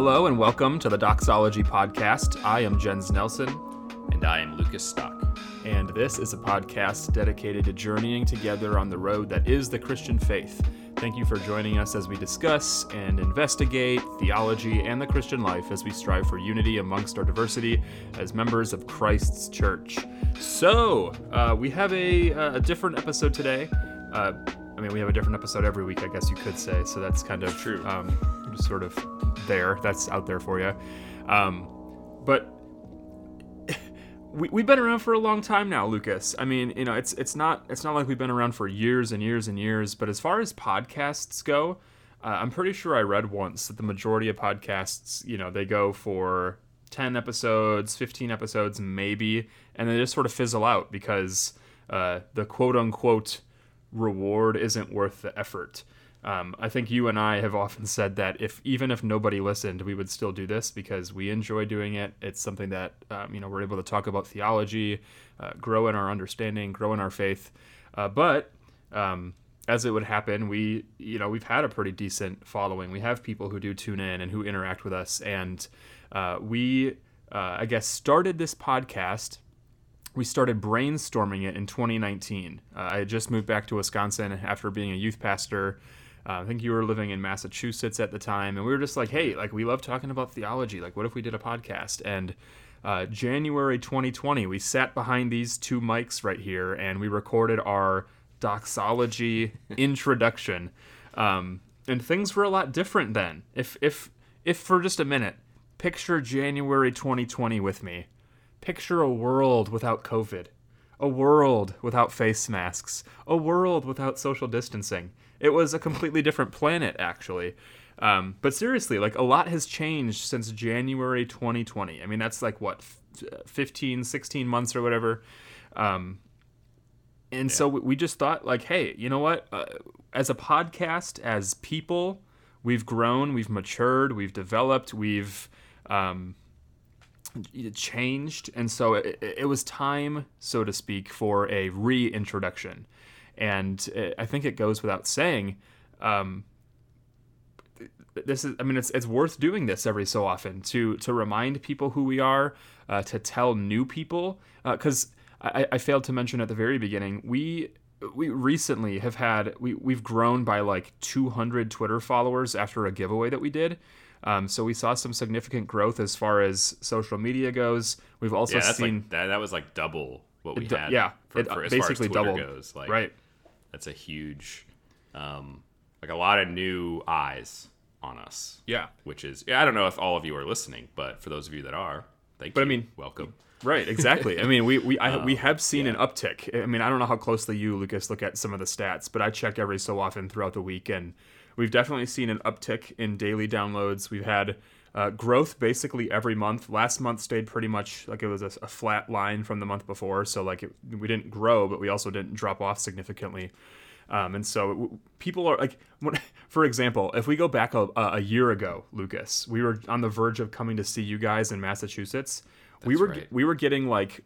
Hello and welcome to the Doxology Podcast. I am Jens Nelson, And I am Lucas Stock. and this is a podcast dedicated to journeying together on the road that is the Christian faith. Thank you for joining us as we discuss and investigate theology and the Christian life as we strive for unity amongst our diversity as members of Christ's church. So, uh, we have a, a different episode today. Uh, I mean, we have a different episode every week, I guess you could say. So that's kind of True. Um, sort of there. That's out there for you. Um, but we, we've been around for a long time now, Lucas. I mean, you know, it's it's not it's not like we've been around for years and years and years. But as far as podcasts go, uh, I'm pretty sure I read once that the majority of podcasts, you know, they go for 10 episodes, 15 episodes, maybe, and they just sort of fizzle out because uh, the quote unquote reward isn't worth the effort. Um, I think you and I have often said that if even if nobody listened, we would still do this because we enjoy doing it. It's something that um, you know we're able to talk about theology, uh, grow in our understanding, grow in our faith. Uh, but um, as it would happen, we you know we've had a pretty decent following. We have people who do tune in and who interact with us, and uh, we uh, I guess started this podcast we started brainstorming it in 2019. Uh, I had just moved back to Wisconsin after being a youth pastor. Uh, I think you were living in Massachusetts at the time, and we were just like, "Hey, like we love talking about theology. Like, what if we did a podcast?" And uh, January 2020, we sat behind these two mics right here, and we recorded our doxology introduction. Um, and things were a lot different then. If if if for just a minute, picture January 2020 with me picture a world without COVID, a world without face masks, a world without social distancing. It was a completely different planet, actually. Um, but seriously, like a lot has changed since January 2020. I mean, that's like what, f- 15, 16 months or whatever. Um, and so we- we just thought, like, hey, you know what? Uh, as a podcast, as people, we've grown, we've matured, we've developed, we've um, changed, and so it, it was time, so to speak, for a reintroduction. And uh, I think it goes without saying. Um, this is, I mean, it's it's worth doing this every so often to to remind people who we are, uh, to tell new people, because I, I failed to mention at the very beginning we we recently have had we we've grown by like 200 Twitter followers after a giveaway that we did. Um, so we saw some significant growth as far as social media goes. We've also Yeah, seen like that. That was like double what we d- had. yeah, for, it, for, uh, as basically far as Twitter doubled. goes. Like, right. That's a huge, um, like a lot of new eyes on us. Yeah. Which is, yeah, I don't know if all of you are listening, but for those of you that are, thank you. But I mean- welcome. Right, exactly. I mean, we we I, Um, we have seen an uptick. I mean, I don't know how closely you, Lucas, look at some of the stats, but I check every so often throughout the week, and we've definitely seen an uptick in daily downloads. We've had uh, growth basically every month. Last month stayed pretty much like it was a, a flat line from the month before, so like it, we didn't grow, but we also didn't drop off significantly. Um, and so w- people are like, when- for example, if we go back a, a year ago, Lucas, we were on the verge of coming to see you guys in Massachusetts. we were right. we were getting like,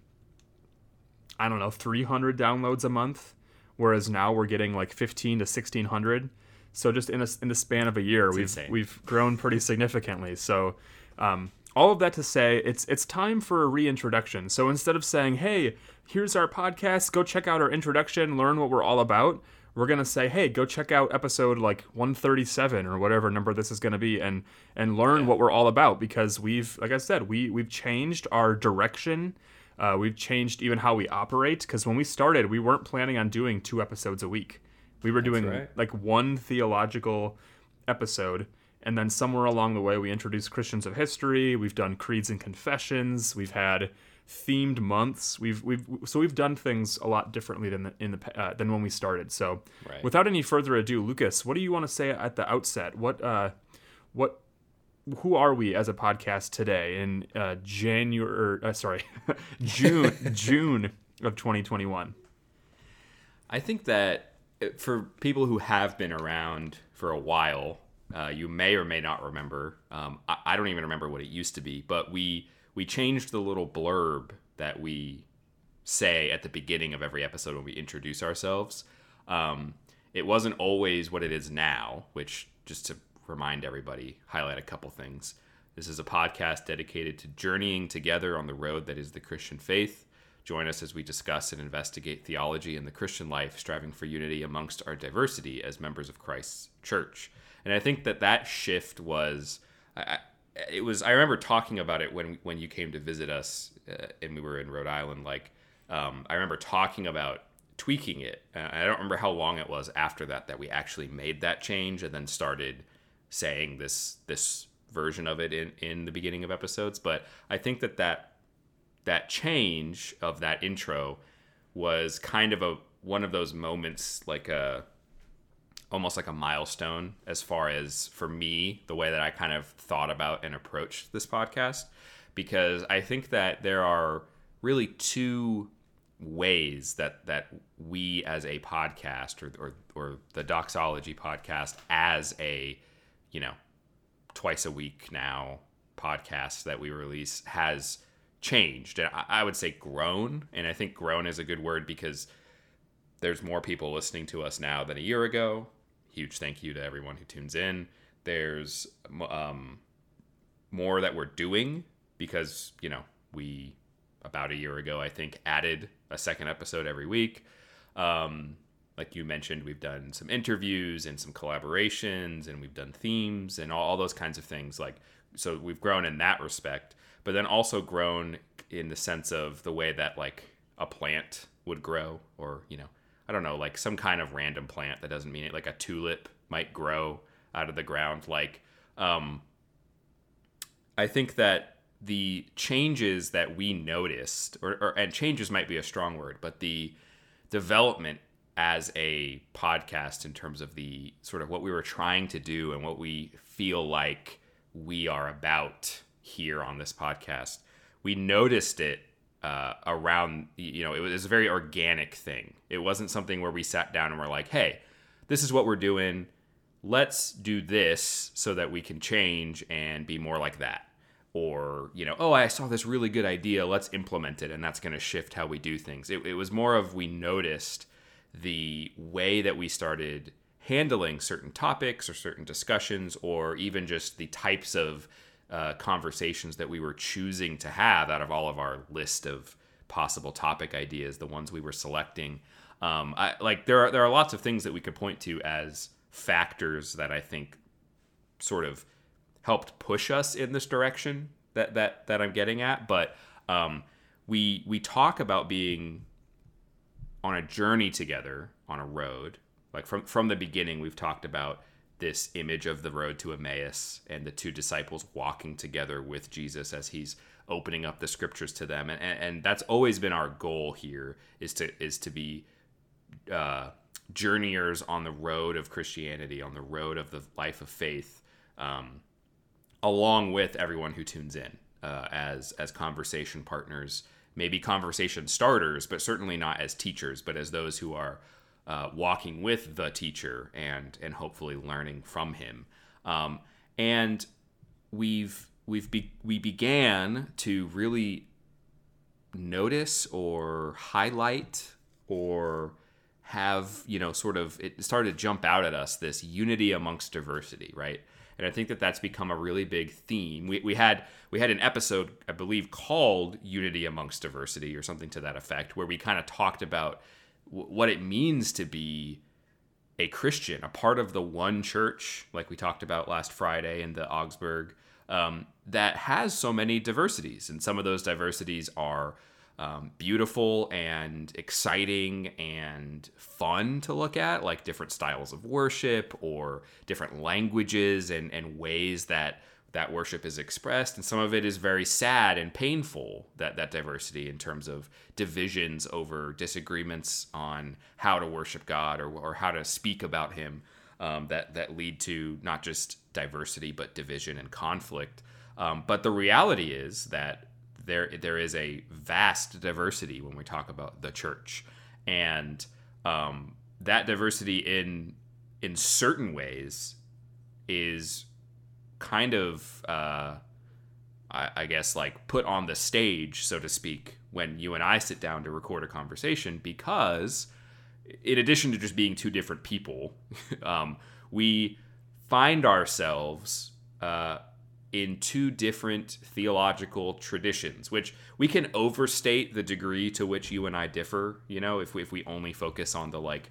I don't know, 300 downloads a month, whereas now we're getting like 15 to 1600. So just in a in the span of a year, we've insane. we've grown pretty significantly. So. Um, all of that to say, it's it's time for a reintroduction. So instead of saying, "Hey, here's our podcast, go check out our introduction, learn what we're all about," we're gonna say, "Hey, go check out episode like 137 or whatever number this is gonna be, and and learn what we're all about." Because we've, like I said, we we've changed our direction. Uh, we've changed even how we operate. Because when we started, we weren't planning on doing two episodes a week. We were doing right. like one theological episode and then somewhere along the way we introduced christians of history we've done creeds and confessions we've had themed months we've we've so we've done things a lot differently than the, in the uh, than when we started so Right. without any further ado lucas what do you want to say at the outset what uh what who are we as a podcast today in uh january uh, sorry june june of 2021 I think that for people who have been around for a while, uh, you may or may not remember. Um, I, I don't even remember what it used to be, but we we changed the little blurb that we say at the beginning of every episode when we introduce ourselves. Um, it wasn't always what it is now, which just to remind everybody, highlight a couple things. This is a podcast dedicated to journeying together on the road that is the Christian faith. Join us as we discuss and investigate theology and the Christian life, striving for unity amongst our diversity as members of Christ's church. And I think that that shift was, I, it was. I remember talking about it when when you came to visit us, uh, and we were in Rhode Island. Like, um, I remember talking about tweaking it. Uh, I don't remember how long it was after that that we actually made that change, and then started saying this this version of it in in the beginning of episodes. But I think that that that change of that intro was kind of a one of those moments like a almost like a milestone as far as for me the way that I kind of thought about and approached this podcast. Because I think that there are really two ways that that we as a podcast or or, or the doxology podcast as a you know twice a week now podcast that we release has changed. I would say grown. And I think grown is a good word because there's more people listening to us now than a year ago. Huge thank you to everyone who tunes in. There's um, more that we're doing because, you know, we about a year ago, I think, added a second episode every week. Um, like you mentioned, we've done some interviews and some collaborations, and we've done themes and all, all those kinds of things. Like, so we've grown in that respect but then also grown in the sense of the way that like a plant would grow or you know i don't know like some kind of random plant that doesn't mean it like a tulip might grow out of the ground. Like um i think that the changes that we noticed or, or and changes might be a strong word but the development as a podcast in terms of the sort of what we were trying to do and what we feel like we are about here on this podcast. We noticed it uh, around, you know, it was a very organic thing. It wasn't something where we sat down and we're like, hey, this is what we're doing. Let's do this so that we can change and be more like that. Or, you know, oh, I saw this really good idea. Let's implement it. And that's going to shift how we do things. It, it was more of we noticed the way that we started handling certain topics or certain discussions, or even just the types of uh, conversations that we were choosing to have out of all of our list of possible topic ideas, the ones we were selecting. Um, I, like there are there are lots of things that we could point to as factors that I think sort of helped push us in this direction that that that I'm getting at. But um, we we talk about being on a journey together on a road. Like from from the beginning, we've talked about this image of the road to Emmaus and the two disciples walking together with Jesus as he's opening up the scriptures to them. And, and that's always been our goal here is to is to be uh, journeyers on the road of Christianity on the road of the life of faith um, along with everyone who tunes in uh, as as conversation partners maybe conversation starters but certainly not as teachers but as those who are uh, walking with the teacher and and hopefully learning from him. Um, and we've we've be, we began to really notice or highlight or have you know sort of it started to jump out at us this unity amongst diversity right and i think that that's become a really big theme we, we had we had an episode i believe called unity amongst diversity or something to that effect where we kind of talked about what it means to be a Christian, a part of the one church, like we talked about last Friday in the Augsburg, um, that has so many diversities. And some of those diversities are um, beautiful and exciting and fun to look at, like different styles of worship or different languages and, and ways that that worship is expressed and some of it is very sad and painful that that diversity in terms of divisions over disagreements on how to worship god or, or how to speak about him um, that that lead to not just diversity but division and conflict. Um, but the reality is that there there is a vast diversity when we talk about the church. And um, that diversity in in certain ways is kind of uh, I, I guess like put on the stage, so to speak, when you and I sit down to record a conversation because in addition to just being two different people, um, we find ourselves uh, in two different theological traditions, which we can overstate the degree to which you and I differ. You know, if we, if we only focus on the like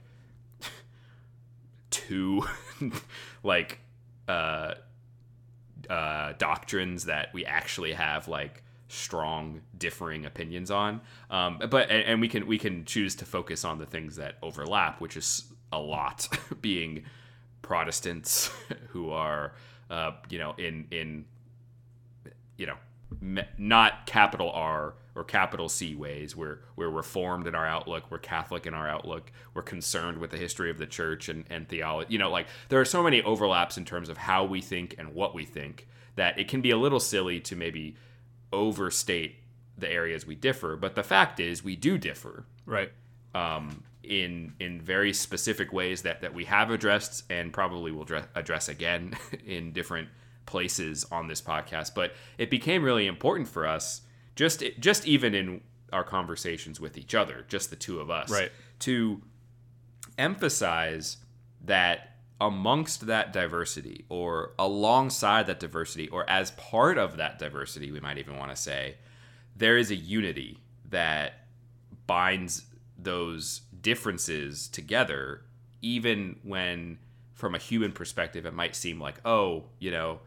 two like uh, uh, doctrines that we actually have like strong differing opinions on. Um, but and, and we can we can choose to focus on the things that overlap, which is a lot, being Protestants who are uh, you know in in you know not capital R or capital C ways. We're we're reformed in our outlook. We're Catholic in our outlook. We're concerned with the history of the church and, and theology. You know, like there are so many overlaps in terms of how we think and what we think that it can be a little silly to maybe overstate the areas we differ. But the fact is, we do differ. Right. Um, in in very specific ways that that we have addressed and probably will dre- address again in different places on this podcast. But it became really important for us just just even in our conversations with each other, just the two of us, Right. to emphasize that amongst that diversity or alongside that diversity or as part of that diversity we might even want to say there is a unity that binds those differences together even when from a human perspective it might seem like oh you know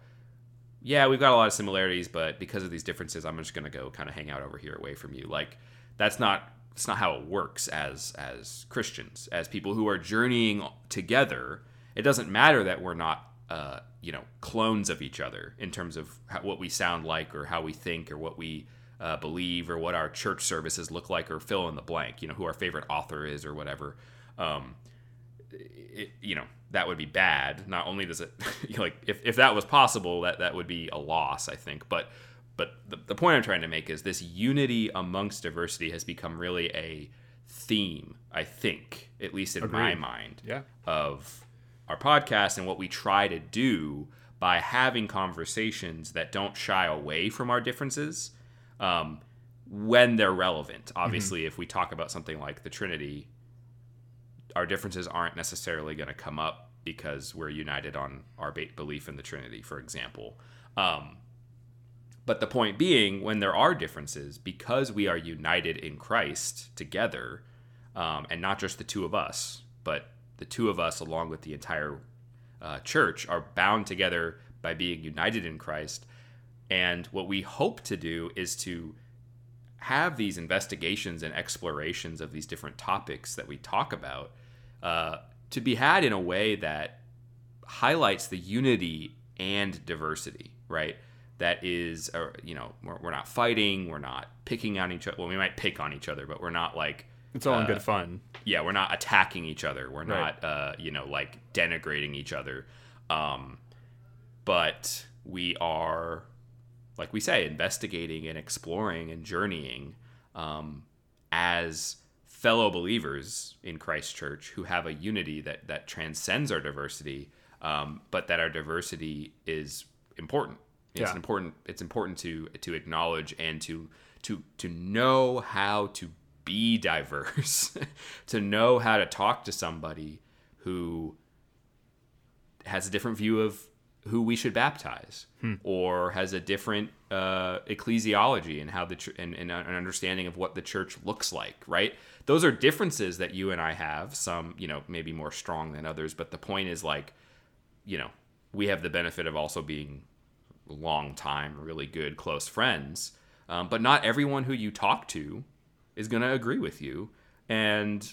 yeah we've got a lot of similarities but because of these differences i'm just to go kind of hang out over here away from you. Like that's not it's not how it works as as christians. As people who are journeying together it doesn't matter that we're not uh, you know clones of each other in terms of how, what we sound like or how we think or what we uh, believe or what our church services look like or fill in the blank you know who our favorite author is or whatever. Um, it, you know that would be bad not only does it like if, if that was possible that that would be a loss i think but but the, the point i'm trying to make is this unity amongst diversity has become really a theme i think at least in my mind Yeah. of our podcast and what we try to do by having conversations that don't shy away from our differences um, when they're relevant. Obviously, if we talk about something like the Trinity, our differences aren't necessarily going to come up because we're united on our belief in the Trinity, for example. Um, but the point being, when there are differences, because we are united in Christ together, um, and not just the two of us, but the two of us, along with the entire uh, church, are bound together by being united in Christ. And what we hope to do is to have these investigations and explorations of these different topics that we talk about uh, to be had in a way that highlights the unity and diversity, right? That is, uh, you know, we're, we're not fighting, we're not picking on each other. Well, we might pick on each other, but we're not like It's all in Uh, good fun. yeah, we're not attacking each other. We're Right. not, uh, you know, like denigrating each other. Um, but we are, like we say, investigating and exploring and journeying um, as fellow believers in Christ Church who have a unity that that transcends our diversity, um, but that our diversity is important. It's Yeah. important. It's important to to acknowledge and to to to know how to be diverse, to know how to talk to somebody who has a different view of who we should baptize, or has a different uh, ecclesiology and how the ch- and, and an understanding of what the church looks like. Right? Those are differences that you and I have. Some, you know, maybe more strong than others. But the point is, like, you know, we have the benefit of also being long time, really good, close friends. Um, but not everyone who you talk to is going to agree with you. And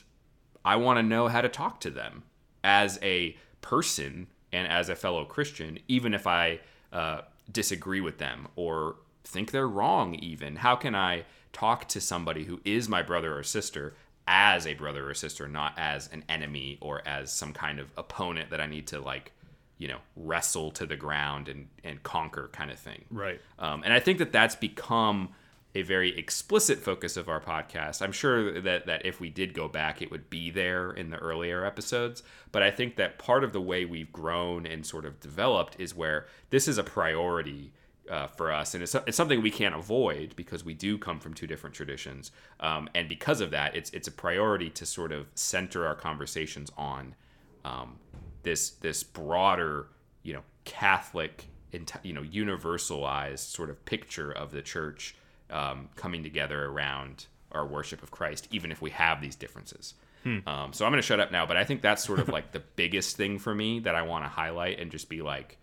I want to know how to talk to them as a person and as a fellow Christian, even if I uh, disagree with them or think they're wrong, even. How can I talk to somebody who is my brother or sister as a brother or sister, not as an enemy or as some kind of opponent that I need to, like, you know, wrestle to the ground and, and conquer kind of thing? Right. Um, and I think that that's become a very explicit focus of our podcast. I'm sure that that if we did go back, it would be there in the earlier episodes. But I think that part of the way we've grown and sort of developed is where this is a priority. Uh, for us, and it's, it's something we can't avoid because we do come from two different traditions, um, and because of that, it's it's a priority to sort of center our conversations on um, this this broader, you know, Catholic and you know universalized sort of picture of the church um, coming together around our worship of Christ, even if we have these differences. Hmm. Um, so I'm going to shut up now, but I think that's sort of like the biggest thing for me that I want to highlight and just be like,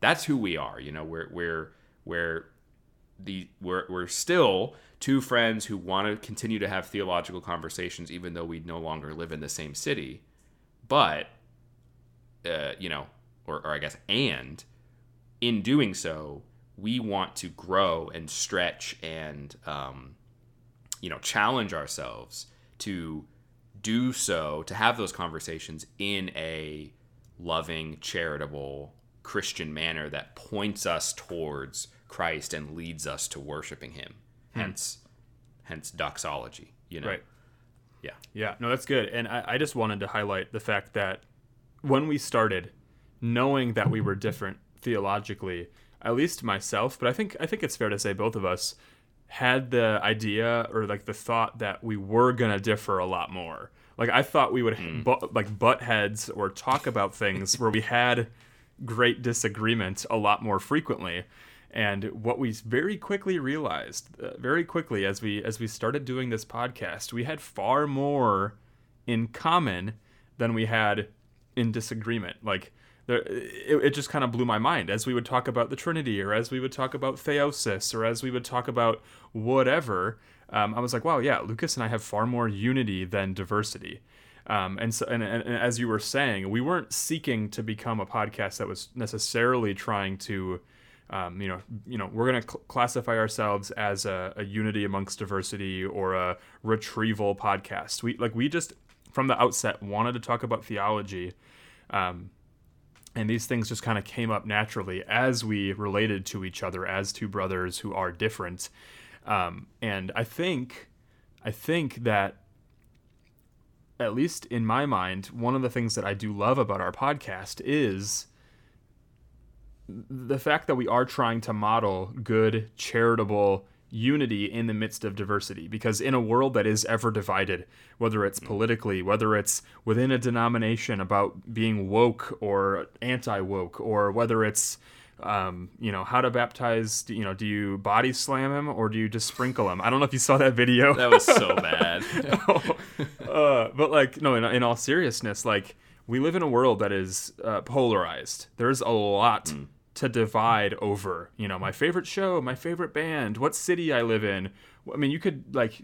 that's who we are. You know, we're we're we're the we're we're still two friends who want to continue to have theological conversations, even though we no longer live in the same city. But uh, you know, or, or I guess, and in doing so, we want to grow and stretch and um, you know challenge ourselves to do so to have those conversations in a loving charitable christian manner that points us towards christ and leads us to worshiping him. Hmm. hence hence doxology you know? Right. Yeah. Yeah. No that's good. And I, I just wanted to highlight the fact that when we started knowing that we were different theologically at least myself, but I think I think it's fair to say both of us had the idea or like the thought that we were gonna differ a lot more. Like I thought we would mm. bu- like butt heads or talk about things where we had great disagreement a lot more frequently. And what we very quickly realized, uh, very quickly as we as we started doing this podcast, we had far more in common than we had in disagreement. Like there, it, it just kind of blew my mind as we would talk about the Trinity or as we would talk about theosis or as we would talk about whatever. Um, I was like, wow, yeah, Lucas and I have far more unity than diversity. Um, and so, and, and, and, as you were saying, we weren't seeking to become a podcast that was necessarily trying to, um, you know, you know, we're going to cl- classify ourselves as a, a, unity amongst diversity or a retrieval podcast. We like we just from the outset wanted to talk about theology, um, and these things just kind of came up naturally as we related to each other as two brothers who are different. Um, and i think i think that at least in my mind one of the things that i do love about our podcast is the fact that we are trying to model good charitable unity in the midst of diversity. Because in a world that is ever divided whether it's politically whether it's within a denomination about being woke or anti-woke or whether it's um, you know how to baptize you know do you body slam him or do you just sprinkle him? I don't know if you saw that video. That was so bad. Oh, uh, but like no in, in, all seriousness like we live in a world that is uh, polarized. There's a lot mm to divide over, you know, my favorite show, my favorite band, what city I live in. I mean, you could like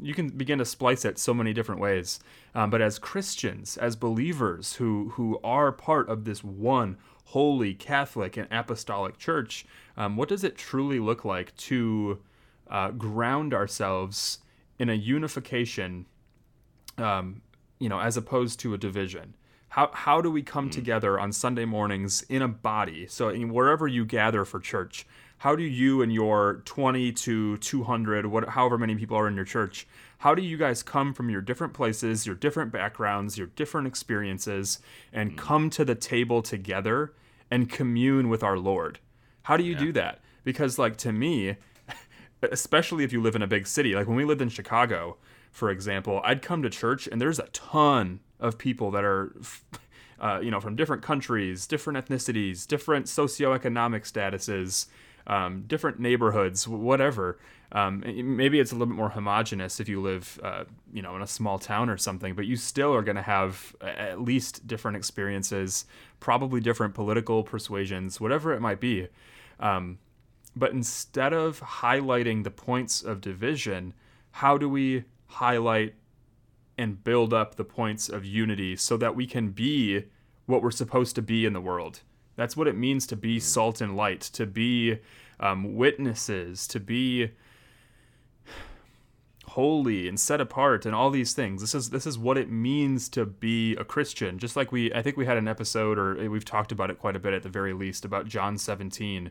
you can begin to splice it so many different ways. Um, but as Christians, as believers who who are part of this one holy Catholic and apostolic church, um, what does it truly look like to uh, ground ourselves in a unification, um, you know, as opposed to a division? How how do we come mm. together on Sunday mornings in a body? So wherever you gather for church, how do you and your 20 to 200, what, however many people are in your church, how do you guys come from your different places, your different backgrounds, your different experiences, and mm. come to the table together and commune with our Lord? How do you yeah. do that? Because like to me, especially if you live in a big city, like when we lived in Chicago, for example, I'd come to church and there's a ton of people that are, uh, you know, from different countries, different ethnicities, different socioeconomic statuses, um, different neighborhoods, whatever. Um, maybe it's a little bit more homogenous if you live, uh, you know, in a small town or something, but you still are going to have at least different experiences, probably different political persuasions, whatever it might be. Um, but instead of highlighting the points of division, how do we highlight and build up the points of unity so that we can be what we're supposed to be in the world. That's what it means to be salt and light, to be um, witnesses, to be holy and set apart and all these things. This is this is what it means to be a Christian. Just like we I think we had an episode or we've talked about it quite a bit at the very least about John 17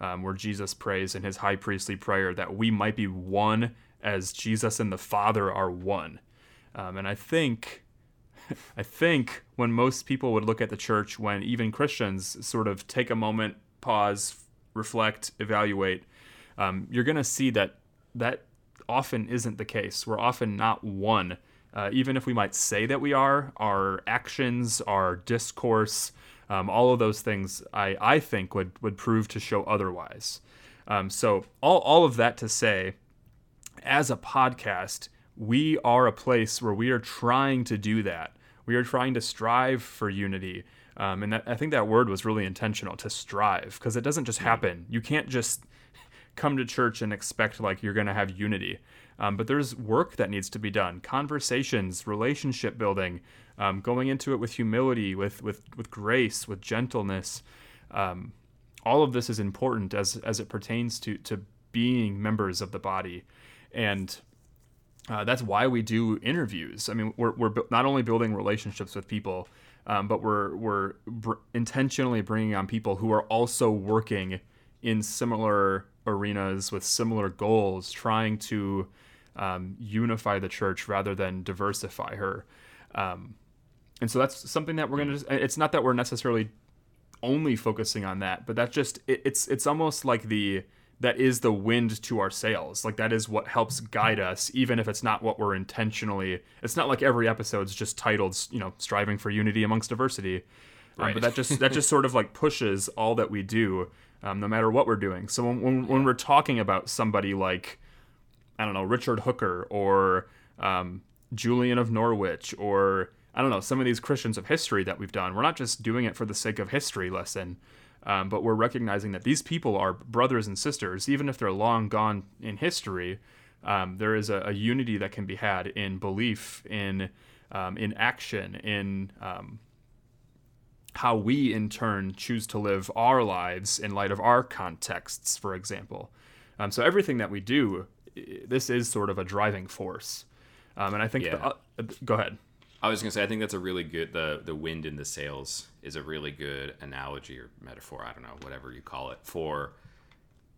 um, where Jesus prays in his high priestly prayer that we might be one as Jesus and the Father are one. Um, and I think, I think when most people would look at the church, when even Christians sort of take a moment, pause, reflect, evaluate, um, you're going to see that that often isn't the case. We're often not one. Uh, even if we might say that we are, our actions, our discourse, Um, all of those things I, I think would, would prove to show otherwise. Um, so, all, all of that to say, as a podcast, we are a place where we are trying to do that. We are trying to strive for unity. Um, and that, I think that word was really intentional to strive because it doesn't just happen. You can't just come to church and expect like you're going to have unity. Um, but there's work that needs to be done conversations, relationship building, um, going into it with humility, with, with, with grace, with gentleness. Um, all of this is important as, as it pertains to, to being members of the body. And uh, that's why we do interviews. I mean, we're, we're not only building relationships with people, um, but we're, we're br- intentionally bringing on people who are also working in similar arenas with similar goals, trying to um, unify the church rather than diversify her. Um, and so that's something that we're to, it's not that we're necessarily only focusing on that, but that's just, it, it's, it's almost like the, that is the wind to our sails. Like that is what helps guide us, even if it's not what we're intentionally. It's not like every episode's just titled, you know, striving for unity amongst diversity. Um, right. but that just that just sort of like pushes all that we do, um, no matter what we're doing. So when, when, when we're talking about somebody like, I don't know, Richard Hooker or um, Julian of Norwich or I don't know some of these Christians of history that we've done, we're not just doing it for the sake of history lesson. Um, but we're recognizing that these people are brothers and sisters, even if they're long gone in history. Um, there is a, a, unity that can be had in belief, in um, in action, in um, how we in turn choose to live our lives in light of our contexts, for example. Um, so everything that we do, this is sort of a driving force, um, and I think. Yeah. The, uh, go ahead. I was gonna say I think that's a really good the the wind in the sails is a really good analogy or metaphor I don't know whatever you call it for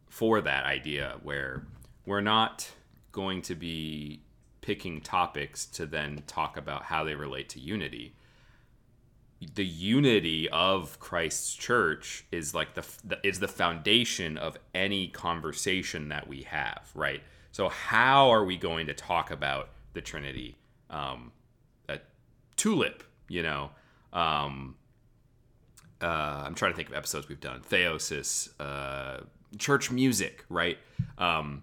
for that idea where we're not going to be picking topics to then talk about how they relate to unity. The unity of Christ's church is like the is the foundation of any conversation that we have, right? So how are we going to talk about the Trinity? Um, Tulip, you know. Um, uh, I'm trying to think of episodes we've done. Theosis, uh, church music, right? Um,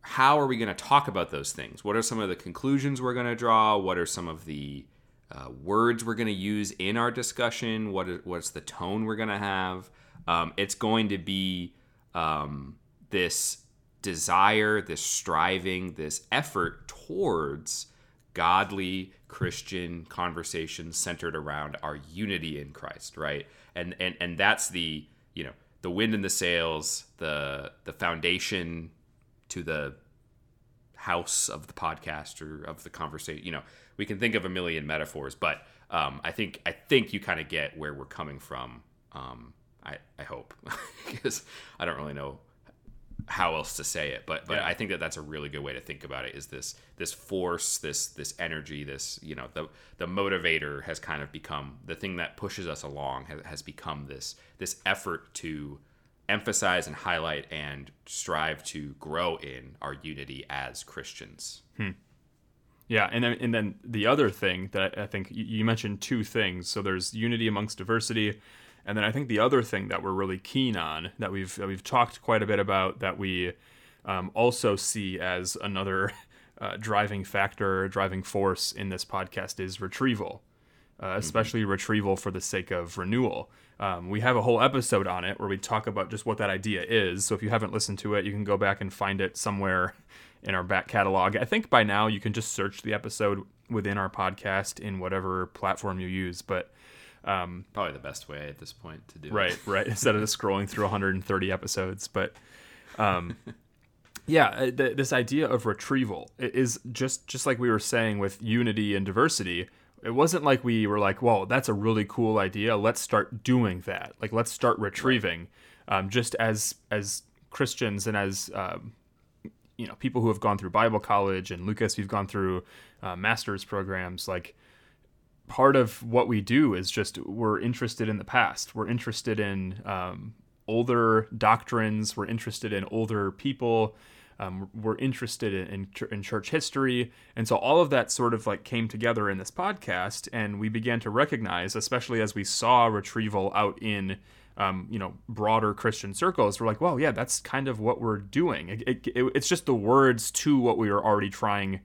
how are we going to talk about those things? What are some of the conclusions we're going to draw? What are some of the uh, words we're going to use in our discussion? What is, what's the tone we're going to have? Um, it's going to be um, this desire, this striving, this effort towards godly Christian conversation centered around our unity in Christ, right? And and and that's the you know the wind in the sails, the the foundation to the house of the podcast or of the conversation. You know, we can think of a million metaphors, but um, I think I think you kind of get where we're coming from. Um, I I hope because I don't really know how else to say it but but yeah. i think that that's a really good way to think about it is this this force this this energy this you know the the motivator has kind of become the thing that pushes us along has, has become this this effort to emphasize and highlight and strive to grow in our unity as christians hmm. yeah and then, and then the other thing that i think you mentioned two things so there's unity amongst diversity and then I think the other thing that we're really keen on that we've that we've talked quite a bit about that we um, also see as another uh, driving factor, driving force in this podcast is retrieval, uh, mm-hmm. especially mm-hmm. retrieval for the sake of renewal. Um, we have a whole episode on it where we talk about just what that idea is. So if you haven't listened to it, you can go back and find it somewhere in our back catalog. I think by now you can just search the episode within our podcast in whatever platform you use, but um, Probably the best way at this point to do right, it. Right, right. Instead of just scrolling through 130 episodes, but um, yeah, uh, th- this idea of retrieval is just just like we were saying with unity and diversity. It wasn't like we were like, "Whoa, that's a really cool idea. Let's start doing that. Like, let's start retrieving." Right. Um, just as as Christians and as um, you know people who have gone through Bible college and Lucas, we've gone through uh, master's programs. Like, part of what we do is just we're interested in the past. We're interested in um, older doctrines. We're interested in older people. Um, we're interested in, in, in church history, and so all of that sort of like came together in this podcast, and we began to recognize, especially as we saw retrieval out in um, you know broader Christian circles, we're like, well, yeah, that's kind of what we're doing. It, it, it, it's just the words to what we were already trying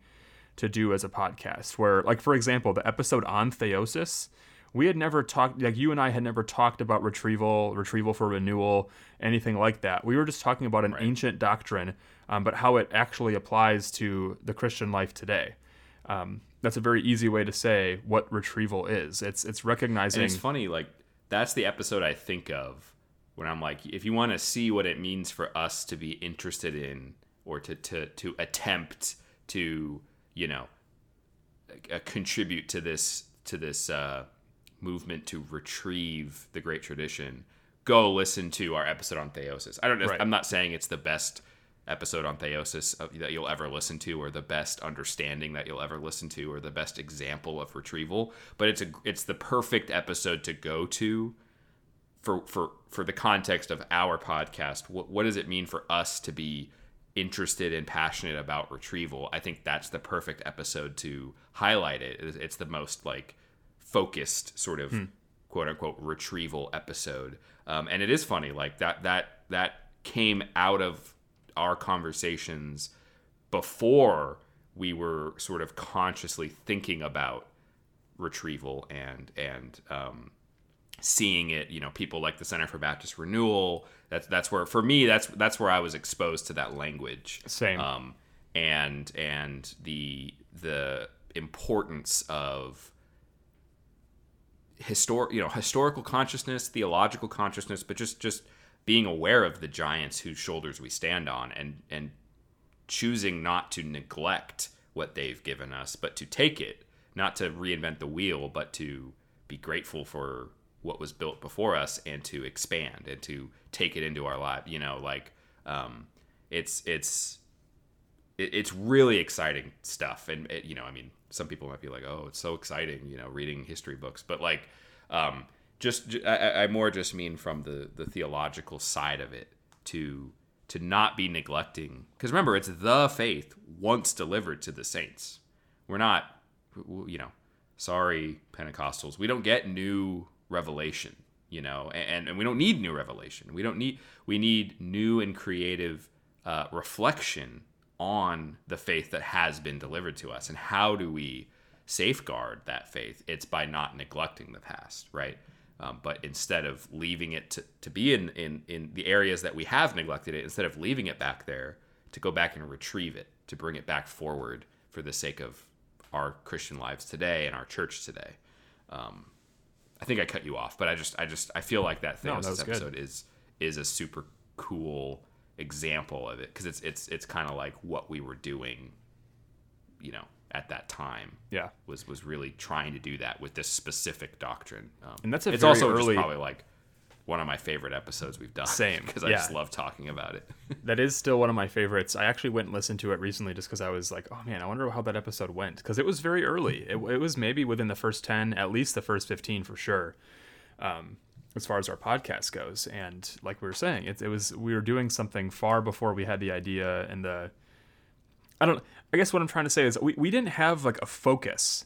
to do as a podcast. Where, like for example, the episode on theosis we had never talked like you and I had never talked about retrieval, retrieval for renewal, anything like that. We were just talking about an right. ancient doctrine, um, but how it actually applies to the Christian life today. Um, that's a very easy way to say what retrieval is. It's it's recognizing. And it's funny, like that's the episode I think of when I'm like, if you want to see what it means for us to be interested in or to to to attempt to you know uh, contribute to this to this uh, movement to retrieve the great tradition, go listen to our episode on theosis. I don't know. Right. I'm not saying it's the best episode on theosis that you'll ever listen to or the best understanding that you'll ever listen to or the best example of retrieval but it's a it's the perfect episode to go to for for for the context of our podcast what what does it mean for us to be interested and passionate about retrieval i think that's the perfect episode to highlight it it's the most like focused sort of hmm. quote unquote retrieval episode. Um, and it is funny, like that that that came out of our conversations before we were sort of consciously thinking about retrieval and and um, seeing it. You know, people like the Center for Baptist Renewal. That's that's where for me that's that's where I was exposed to that language. Same. Um, and and the the importance of historic you know historical consciousness theological consciousness but just just being aware of the giants whose shoulders we stand on and and choosing not to neglect what they've given us but to take it not to reinvent the wheel but to be grateful for what was built before us and to expand and to take it into our life you know like um, it's it's it's really exciting stuff and it, you know i mean some people might be like, "Oh, it's so exciting," you know, reading history books. But like, um, just I, I more just mean from the the theological side of it to to not be neglecting because remember it's the faith once delivered to the saints. We're not, you know, sorry Pentecostals, we don't get new revelation, you know, and and we don't need new revelation. We don't need we need new and creative uh, reflection on the faith that has been delivered to us. And how do we safeguard that faith? It's by not neglecting the past right? Um, but instead of leaving it to, to be in, in, in the areas that we have neglected it instead of leaving it back there to go back and retrieve it to bring it back forward for the sake of our christian lives today and our church today. Um, i think i cut you off but i just i just i feel like that, no, that episode good. is is a super cool example of it because it's it's it's kind of like what we were doing, you know, at that time. Yeah, was was really trying to do that with this specific doctrine. Um, and that's a it's also early... probably like one of my favorite episodes we've done. Same, because I just love talking about it. that is still one of my favorites. I actually went and listened to it recently just because I was like, oh man, I wonder how that episode went because it was very early. It, it, was maybe within the first ten, at least the first fifteen for sure. Um, as far as our podcast goes. And like we were saying, it, it was we were doing something far before we had the idea and the. I don't. I guess what I'm trying to say is we, we didn't have like a focus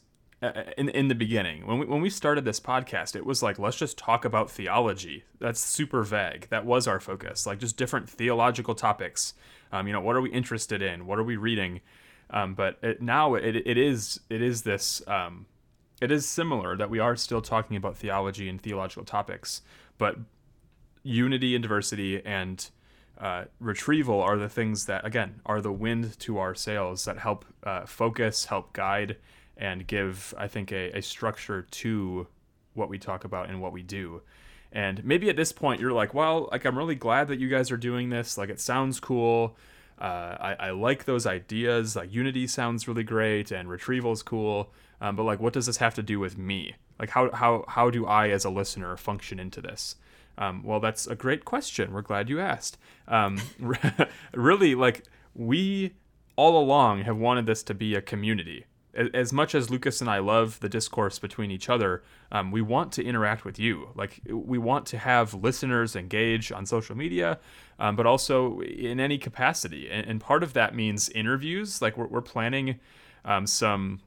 in in the beginning when we when we started this podcast. It was like let's just talk about theology. That's super vague. That was our focus. Like just different theological topics. Um, you know, what are we interested in? What are we reading? Um, but it, now it, it is it is this um, it is similar that we are still talking about theology and theological topics, but unity and diversity and uh, retrieval are the things that, again, are the wind to our sails that help uh, focus, help guide, and give, I think, a, a structure to what we talk about and what we do. And maybe at this point you're like, well, like I'm really glad that you guys are doing this. Like it sounds cool. Uh, I, I like those ideas. Like Unity sounds really great, and Retrieval's cool. Um, but like, what does this have to do with me? Like, how how how do I as a listener function into this? Um, well, that's a great question. We're glad you asked. Um, really, like we all along have wanted this to be a community. As much as Lucas and I love the discourse between each other, um, we want to interact with you. Like we want to have listeners engage on social media, um, but also in any capacity. And, and, part of that means interviews. Like we're, we're planning um, some,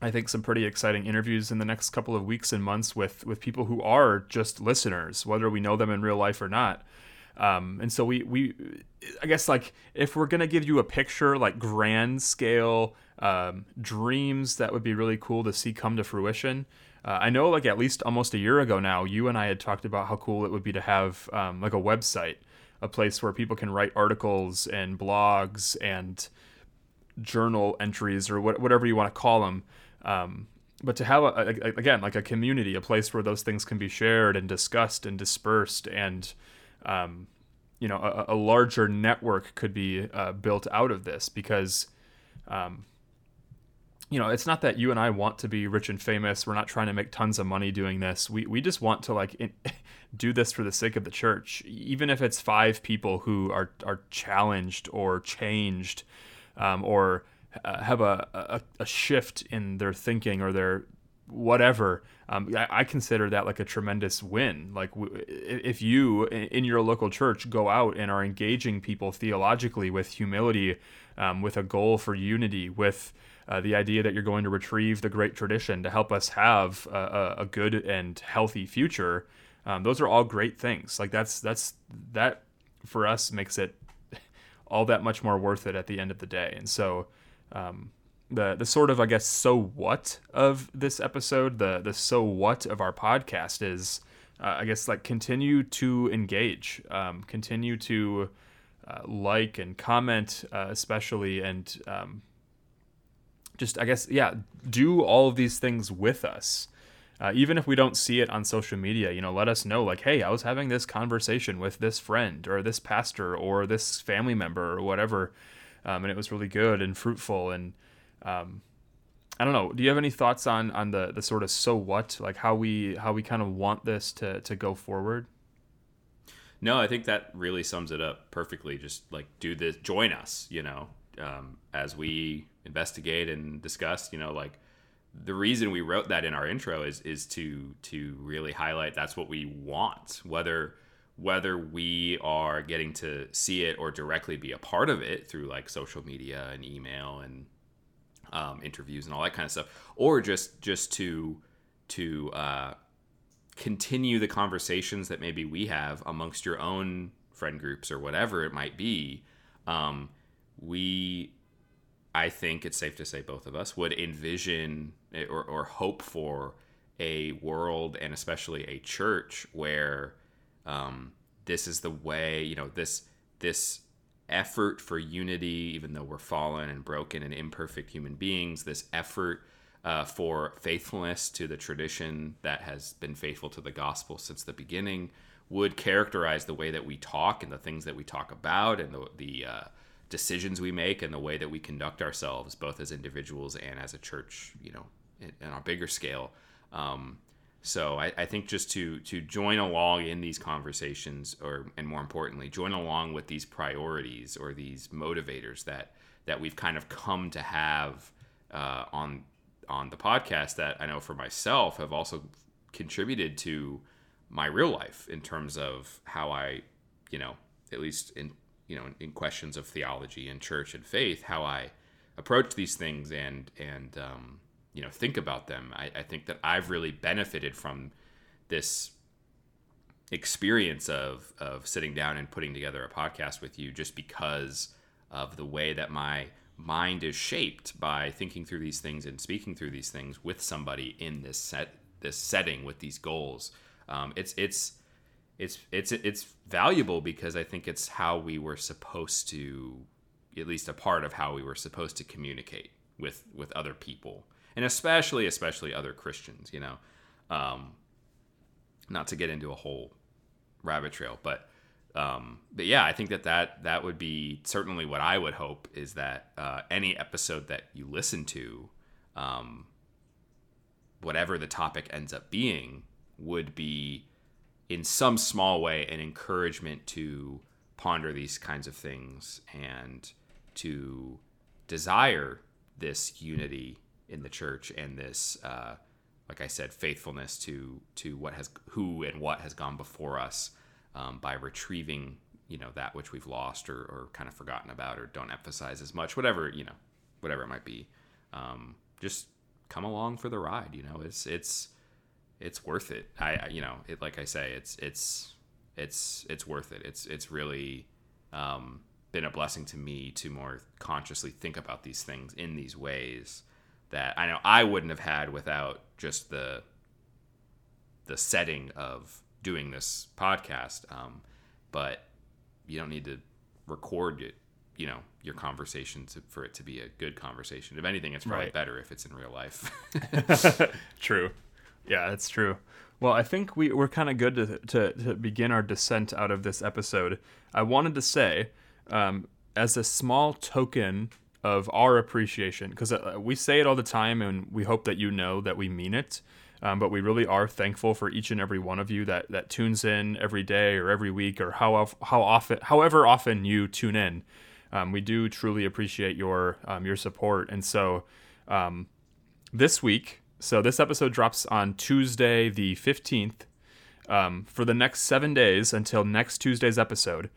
I think, some pretty exciting interviews in the next couple of weeks and months with with people who are just listeners, whether we know them in real life or not. Um, and so we we I guess like if we're gonna give you a picture like grand scale um, dreams that would be really cool to see come to fruition. Uh, I know like at least almost a year ago now, you and I had talked about how cool it would be to have um, like a website, a place where people can write articles and blogs and journal entries or what, whatever you want to call them. Um, but to have a, a, again like a community, a place where those things can be shared and discussed and dispersed and um, you know a, a, larger network could be uh, built out of this because um, you know it's not that you and I want to be rich and famous. We're not trying to make tons of money doing this. We we just want to like in, do this for the sake of the church even if it's five people who are are challenged or changed um, or uh, have a, a, a shift in their thinking or their whatever. Um, I, I, consider that like a tremendous win. Like w- if you in your local church go out and are engaging people theologically with humility um, with a goal for unity with uh, the idea that you're going to retrieve the great tradition to help us have a, a good and healthy future um, those are all great things. Like that's that's that for us makes it all that much more worth it at the end of the day. And so um, the the sort of I guess so what of this episode, the the so what of our podcast is, uh, I guess like continue to engage, um, continue to uh, like and comment, uh, especially, and um, just I guess yeah, do all of these things with us. Uh, even if we don't see it on social media, you know, let us know like, hey, I was having this conversation with this friend or this pastor or this family member or whatever, um, and it was really good and fruitful and um, I don't know. Do you have any thoughts on on the the sort of so what, like how we how we kind of want this to to go forward? No, I think that really sums it up perfectly. Just like do this, join us, you know, um, as we investigate and discuss. You know, like the reason we wrote that in our intro is is to to really highlight that's what we want, whether whether we are getting to see it or directly be a part of it through like social media and email and um, interviews and all that kind of stuff, or just just to to uh, continue the conversations that maybe we have amongst your own friend groups or whatever it might be. Um, we, I think it's safe to say, both of us would envision or, or hope for a world and especially a church where um, this is the way you know this this effort for unity, even though we're fallen and broken and imperfect human beings, this effort uh, for faithfulness to the tradition that has been faithful to the gospel since the beginning would characterize the way that we talk and the things that we talk about and the, the uh, decisions we make and the way that we conduct ourselves, both as individuals and as a church, you know, in a bigger scale. Um, so I, I, think just to to join along in these conversations, or and more importantly, join along with these priorities or these motivators that that we've kind of come to have uh, on on the podcast. That I know for myself have also contributed to my real life in terms of how I, you know, at least in you know in, questions of theology and church and faith, how I approach these things and and um, you know think about them. I, I think that i've really benefited from this experience of of sitting down and putting together a podcast with you just because of the way that my mind is shaped by thinking through these things and speaking through these things with somebody in this set this setting with these goals. Um, it's it's it's it's it's valuable because I think it's how we were supposed to at least a part of how we were supposed to communicate with with other people and especially especially other Christians. You know, um, not to get into a whole rabbit trail, but um, but yeah, I think that, that that would be certainly what I would hope is that uh, any episode that you listen to, um, whatever the topic ends up being, would be in some small way an encouragement to ponder these kinds of things and to desire this unity in the church and this, uh, like I said, faithfulness to to what has who and what has gone before us um, by retrieving you know that which we've lost or, or kind of forgotten about or don't emphasize as much, whatever you know, whatever it might be. Um, just come along for the ride. You know, it's it's it's worth it. I, I you know it like I say, it's it's it's it's worth it. It's it's really um, been a blessing to me to more consciously think about these things in these ways that I know I wouldn't have had without just the the setting of doing this podcast. Um, but you don't need to record it, you know, your conversation to, for it to be a good conversation. If anything, it's probably Right. better if it's in real life. true. Yeah, that's true. Well, I think we, we're kind of good to, to, to begin our descent out of this episode. I wanted to say, um, as a small token of our appreciation, because uh, we say it all the time and we hope that you know that we mean it. Um, but we really are thankful for each and every one of you that, that tunes in every day or every week or how, how often, however often you tune in. Um, we do truly appreciate your um, your support, and so um, this week. So this episode drops on Tuesday, the 15th. Um, for the next seven days until next Tuesday's episode,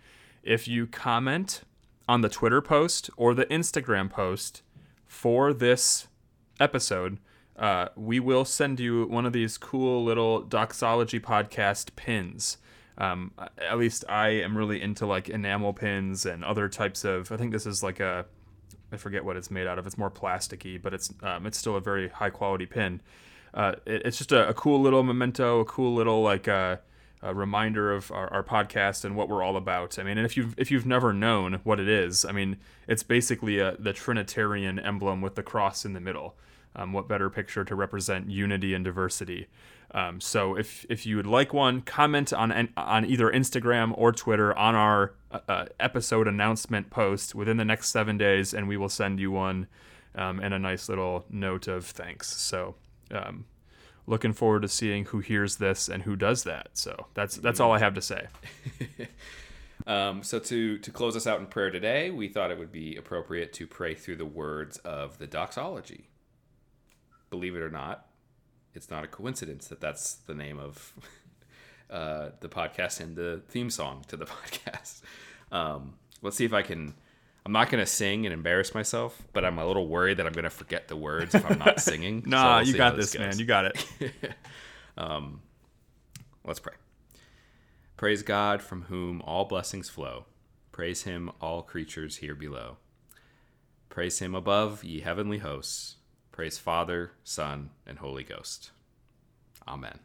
if you comment on the Twitter post or the Instagram post for this episode, uh, we will send you one of these cool little doxology podcast pins. Um, at least I am really into like enamel pins and other types of. I think this is like a I forget what it's made out of. It's more plasticky, but it's um, it's still a very high quality pin. Uh, it, it's just a, a cool little memento, a cool little like uh, a reminder of our, our podcast and what we're all about. I mean, and if you've if you've never known what it is, I mean, it's basically a, the Trinitarian emblem with the cross in the middle. Um, what better picture to represent unity and diversity? Um, so if if you would like one, comment on on either Instagram or Twitter on our uh, uh, episode announcement post within the next seven days, and we will send you one um, and a nice little note of thanks. So um, looking forward to seeing who hears this and who does that. So that's that's all I have to say. Um, so to to close us out in prayer today, we thought it would be appropriate to pray through the words of the doxology. Believe it or not, it's not a coincidence that that's the name of uh, the podcast and the theme song to the podcast. Um, let's see if I can. I'm not going to sing and embarrass myself, but I'm a little worried that I'm going to forget the words if I'm not singing. So Nah, we'll you got this, goes. man. You got it. um, Let's pray. Praise God from whom all blessings flow. Praise him, all creatures here below. Praise him above, ye heavenly hosts. Praise Father, Son, and Holy Ghost. Amen.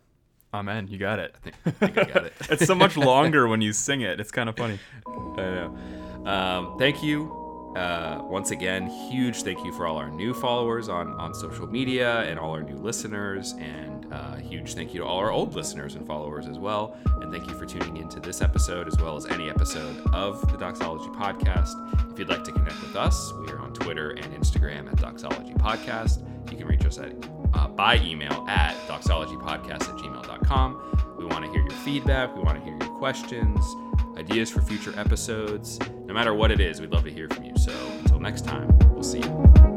Amen. You got it. I think I got it. It's so much longer when you sing it. It's kind of funny. I know. Um, thank you. Uh, once again, huge thank you for all our new followers on, on social media and all our new listeners. And uh, huge thank you to all our old listeners and followers as well. And thank you for tuning into this episode as well as any episode of the Doxology Podcast. If you'd like to connect with us, we are on Twitter and Instagram at Doxology Podcast. You can reach us at, uh, by email at doxologypodcast at gmail.com. We want to hear your feedback. We want to hear your questions, ideas for future episodes. No matter what it is, we'd love to hear from you. So until next time, we'll see you.